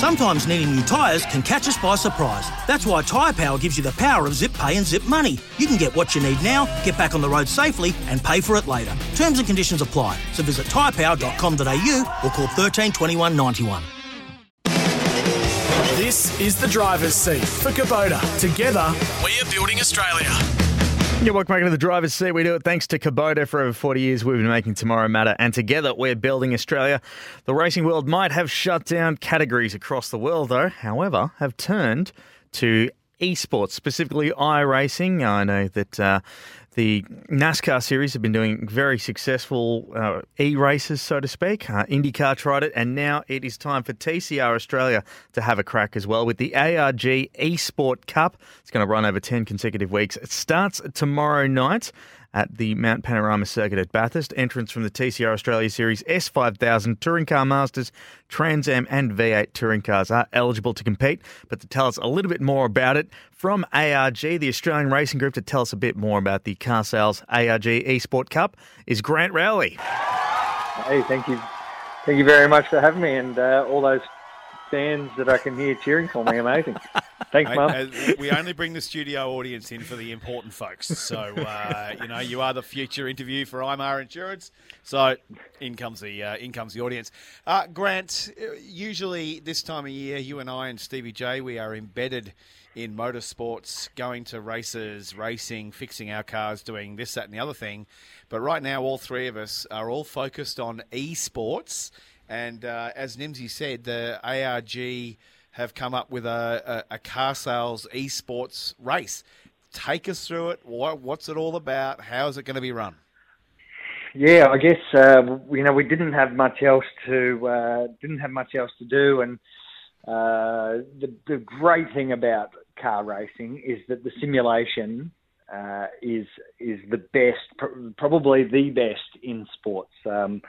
Sometimes needing new tyres can catch us by surprise. That's why Tyre Power gives you the power of zip pay and zip money. You can get what you need now, get back on the road safely, and pay for it later. Terms and conditions apply. So visit tyrepower.com.au or call 13 21 91. This is the driver's seat for Kubota. Together, we are building Australia. Yeah, welcome back to the driver's seat. We do it thanks to Kubota. For over 40 years, we've been making tomorrow matter, and together we're building Australia. The racing world might have shut down categories across the world, though, however, have turned to esports, specifically iRacing. I know that uh, the NASCAR series have been doing very successful uh, e races, so to speak. Uh, IndyCar tried it, and now it is time for TCR Australia to have a crack as well with the ARG Esport Cup. It's going to run over 10 consecutive weeks. It starts tomorrow night at the Mount Panorama Circuit at Bathurst. Entrants from the TCR Australia Series S5000 Touring Car Masters, Trans Am, and V8 touring cars are eligible to compete. But to tell us a little bit more about it, from ARG, the Australian Racing Group, to tell us a bit more about the car sales ARG Esport Cup is Grant Rowley. Hey, thank you. Thank you very much for having me and uh, all those fans that I can hear cheering for me. Amazing. Thanks, Mum. We only bring the studio audience in for the important folks. So, uh, you know, you are the future interview for IMAR Insurance. So, in comes the, uh, in comes the audience. Uh, Grant, uh, usually this time of year, you and I and Stevie J, we are embedded in motorsports, going to races, racing, fixing our cars, doing this, that, and the other thing. But right now, all three of us are all focused on esports. And uh, as Nimsy said, the ARG have come up with a, a, a car sales esports race. Take us through it. What, what's it all about? How is it going to be run? Yeah, I guess uh, you know we didn't have much else to uh, didn't have much else to do, and uh, the the great thing about car racing is that the simulation uh, is is the best, probably the best in sports. Um,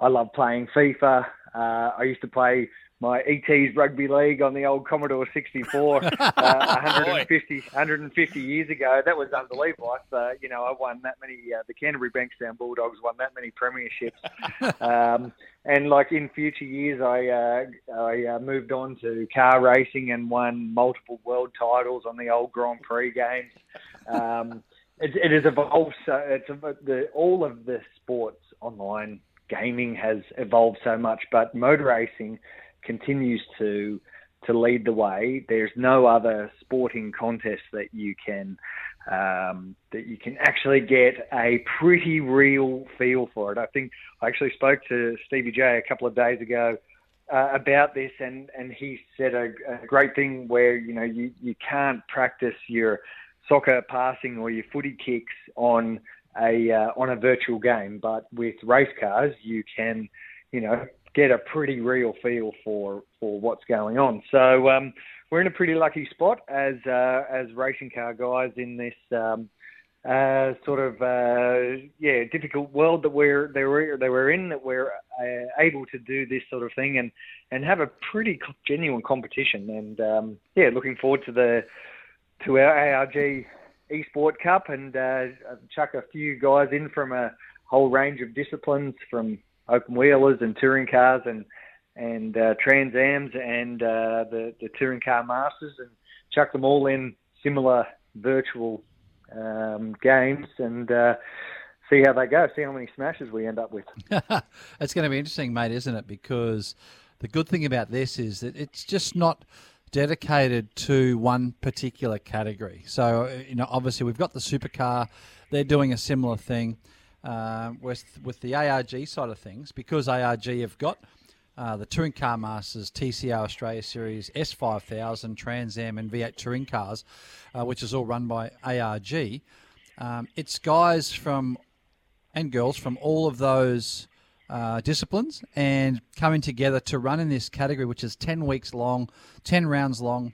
I love playing FIFA. Uh, I used to play my ET's rugby league on the old Commodore 64 uh, 150, 150 years ago. That was unbelievable. I, uh, you know, I won that many. Uh, the Canterbury Bankstown Bulldogs won that many premierships. um, and like in future years, I uh, I uh, moved on to car racing and won multiple world titles on the old Grand Prix games. Um, it, it has evolved. So it's the all of the sports online gaming has evolved so much, but motor racing continues to to lead the way. There's no other sporting contest that you can um, that you can actually get a pretty real feel for it. I think I actually spoke to Stevie J a couple of days ago uh, about this, and and he said a, a great thing where you know you you can't practice your soccer passing or your footy kicks on a uh, on a virtual game, but with race cars you can you know get a pretty real feel for for what's going on. So um, we're in a pretty lucky spot as uh, as racing car guys in this um, uh, sort of uh, yeah difficult world that we're they were they were in that we're uh, able to do this sort of thing and and have a pretty genuine competition and um, yeah looking forward to the to our ARG Esport Cup and uh, chuck a few guys in from a whole range of disciplines from open wheelers and touring cars and and uh, Trans Ams and uh, the the touring car masters and chuck them all in similar virtual um, games and uh, see how they go. See how many smashes we end up with. it's going to be interesting, mate, isn't it? Because the good thing about this is that it's just not dedicated to one particular category. So, you know, obviously we've got the supercar; they're doing a similar thing uh, with with the ARG side of things, because ARG have got uh, the Touring Car Masters TCR Australia Series S5000 Trans Am and V8 touring cars, uh, which is all run by ARG. Um, it's guys from and girls from all of those uh, disciplines and coming together to run in this category, which is 10 weeks long, 10 rounds long.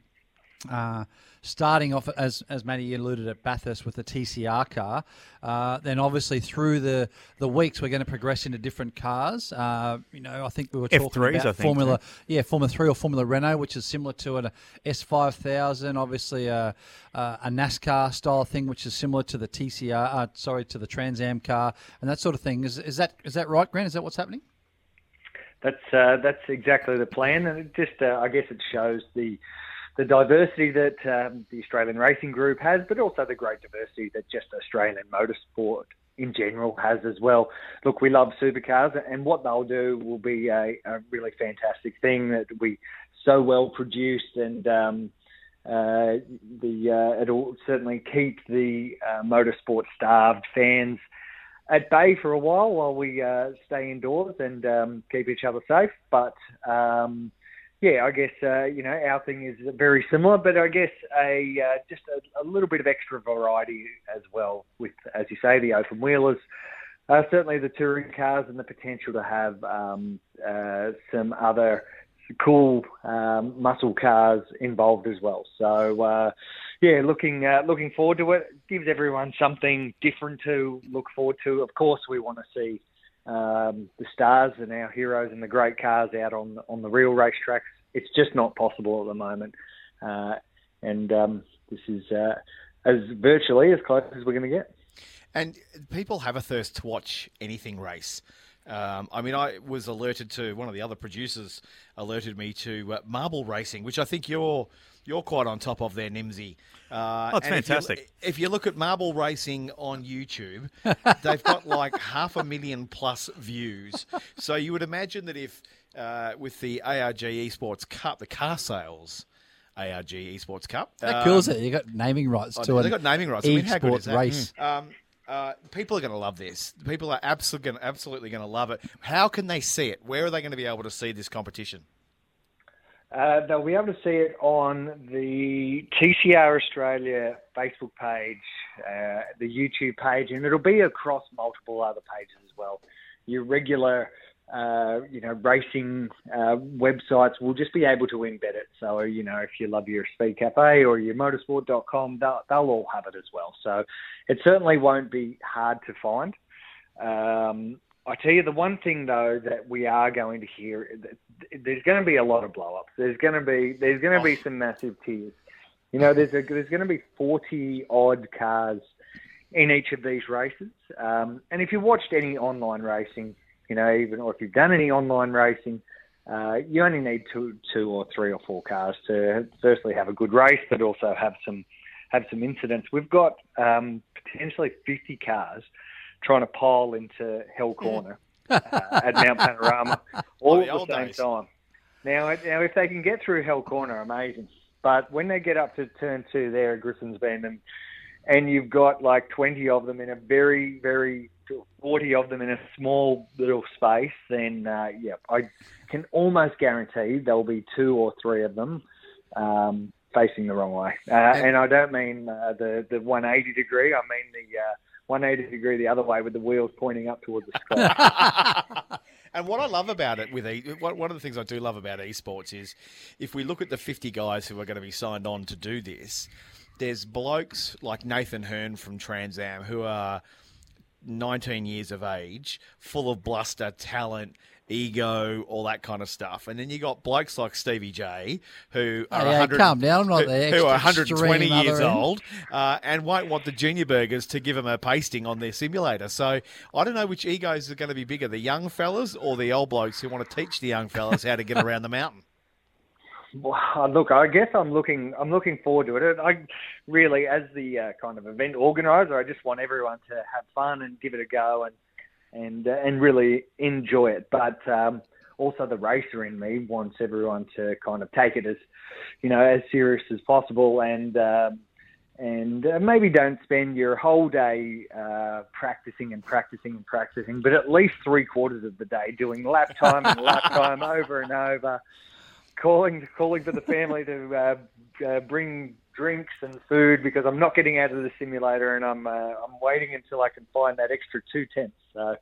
Uh, starting off as as Matty alluded at Bathurst with the TCR car, uh, then obviously through the, the weeks we're going to progress into different cars. Uh, you know, I think we were talking F3s, about I think, Formula, yeah, Formula Three or Formula Renault, which is similar to an S five thousand, obviously a, a a NASCAR style thing, which is similar to the TCR, uh, sorry, to the Trans Am car and that sort of thing. Is is that is that right, Grant? Is that what's happening? That's uh, that's exactly the plan, and it just uh, I guess it shows the the diversity that um, the Australian Racing Group has, but also the great diversity that just Australian motorsport in general has as well. Look, we love supercars, and what they'll do will be a, a really fantastic thing that we so well produced, and um, uh, the uh, it'll certainly keep the uh, motorsport starved fans at bay for a while while we uh, stay indoors and um, keep each other safe. But um, yeah, I guess uh, you know our thing is very similar, but I guess a uh, just a, a little bit of extra variety as well. With as you say, the open wheelers, uh, certainly the touring cars, and the potential to have um, uh, some other cool um, muscle cars involved as well. So uh, yeah, looking uh, looking forward to it. Gives everyone something different to look forward to. Of course, we want to see um, the stars and our heroes and the great cars out on on the real racetracks. It's just not possible at the moment, uh, and um, this is uh, as virtually as close as we're going to get. And people have a thirst to watch anything race. Um, I mean, I was alerted to one of the other producers alerted me to uh, marble racing, which I think you're you're quite on top of there, Nimsy. Uh, Oh, it's and if you- fantastic. If you, look at marble racing on YouTube, they've got like half a million plus views. So you would imagine that if uh, with the ARG Esports Cup, the car sales. ARG Esports Cup. That um, kills it. You got naming rights Oh, to they an got naming rights. I mean, how good is that? race. Um, uh, people are going to love this. People are absolutely going absolutely going to love it. How can they see it? Where are they going to be able to see this competition? Uh, they'll be able to see it on the TCR Australia Facebook page, uh, the YouTube page, and it'll be across multiple other pages as well. Your regular, uh, you know, racing uh, websites will just be able to embed it. So, you know, if you love your Speed Cafe or your motorsport.com, they'll, they'll all have it as well. So it certainly won't be hard to find. Um, I tell you, the one thing though that we are going to hear, there's going to be a lot of blow-ups. There's going to be there's going to be some massive tears. You know, there's a, there's going to be 40 odd cars in each of these races. Um, and if you watched any online racing, you know, even or if you've done any online racing, uh, you only need two, two or three or four cars to firstly have a good race, but also have some have some incidents. We've got um, potentially 50 cars trying to pile into Hell Corner uh, at Mount Panorama all Oh, at the same days. time. Now, now, if they can get through Hell Corner, amazing. But when they get up to turn two there at Griffin's Bend, and and you've got like 20 of them in a very, very 40 of them in a small little space, then uh, yeah, I can almost guarantee there'll be two or three of them um, facing the wrong way. Uh, and I don't mean uh, the the 180 degree. I mean the uh, 180 degree the other way with the wheels pointing up towards the sky. And what I love about it with e- one one of the things I do love about esports is if we look at the 50 guys who are going to be signed on to do this, there's blokes like Nathan Hearn from Trans Am who are 19 years of age, full of bluster, talent, ego, all that kind of stuff. And then you got blokes like Stevie J who are Hey, hey, 100 calm down, I'm not who, the who are extra 120 extreme years other old uh, and won't want the junior burgers to give them a pasting on their simulator. So I don't know which egos are going to be bigger, the young fellas or the old blokes who want to teach the young fellas how to get around the mountain. Well, look, I guess I'm looking. I'm looking forward to it. I really, as the uh, kind of event organizer, I just want everyone to have fun and give it a go and and uh, and really enjoy it. But um, also, the racer in me wants everyone to kind of take it as you know as serious as possible and. Um, and uh, maybe don't spend your whole day uh, practicing and practicing and practicing, but at least three quarters of the day doing lap time and lap time over and over, calling calling for the family to uh, uh, bring drinks and food because I'm not getting out of the simulator and I'm uh, I'm waiting until I can find that extra two tenths. So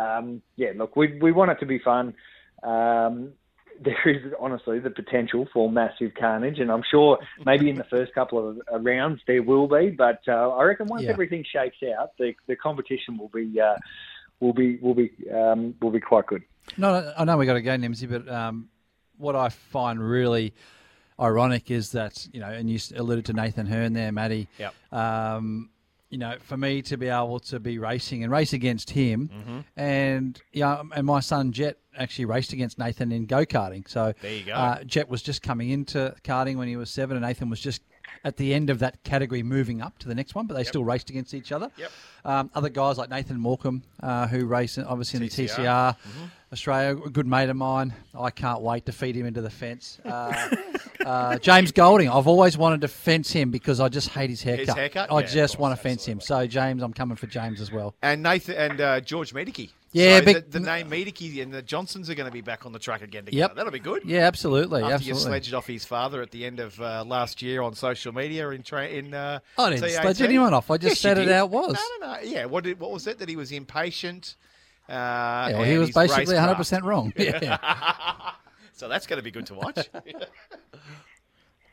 um, yeah, look, we we want it to be fun. Um, there is honestly the potential for massive carnage, and I'm sure maybe in the first couple of uh, rounds there will be, but uh, I reckon once Yeah. everything shakes out, the the competition will be uh, will be will be um, will be quite good. No, I know we got to go, Nimsy, but um, what I find really ironic is that you know, and you alluded to Nathan Hearn there, Matty. Yep. Um, you know, for me to be able to be racing and race against him, and yeah, and my son Jett actually raced against Nathan in go karting. So There you go. Uh, Jett was just coming into karting when he was seven, and Nathan was just at the end of that category, moving up to the next one. But they still raced against each other. Yep. Um, other guys like Nathan Morcom, uh, who race in- obviously in the TCR. TCR, Mm-hmm. Australia, a good mate of mine. I can't wait to feed him into the fence. Uh, uh, James Golding, I've always wanted to fence him because I just hate his haircut. His haircut? I Yeah, just course, want to fence him. So James, I'm coming for James as well. And Nathan and uh, George Miedecke. Yeah, so big- the, the name Miedecke and the Johnsons are going to be back on the track again together. Yep. That'll be good. Yeah, absolutely, After you absolutely. sledged off his father at the end of uh, last year on social media in tra- in. Uh, I didn't sledge anyone off. I just Yes, said it it was. No, no, no. Yeah. What did, what was it? That he was impatient. Uh, Yeah, well, he was basically 100 percent wrong. Yeah. So that's going to be good to watch.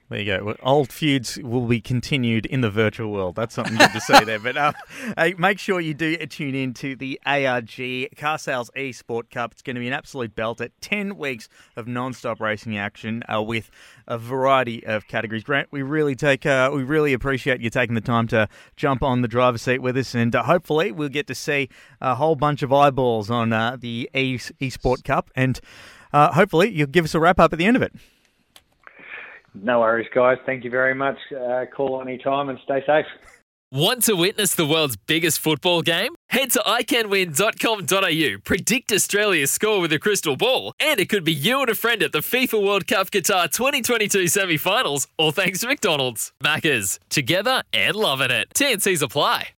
There you go. Well, Old feuds will be continued in the virtual world. That's something good to say there. But uh, hey, make sure you do tune in to the ARG Car Sales eSport Cup. It's going to be an absolute belt at 10 weeks of non-stop racing action uh, with a variety of categories. Grant, we really take, uh, we really appreciate you taking the time to jump on the driver's seat with us, and uh, hopefully we'll get to see a whole bunch of eyeballs on uh, the e- eSport Cup, and uh, hopefully you'll give us a wrap up at the end of it. No worries, guys. Thank you very much. Uh, call anytime and stay safe. Want to witness the world's biggest football game? Head to iCanWin.com.au, predict Australia's score with a crystal ball, and it could be you and a friend at the FIFA World Cup Qatar 2022 semi finals, all thanks to McDonald's. Maccas, together and loving it. TNCs apply.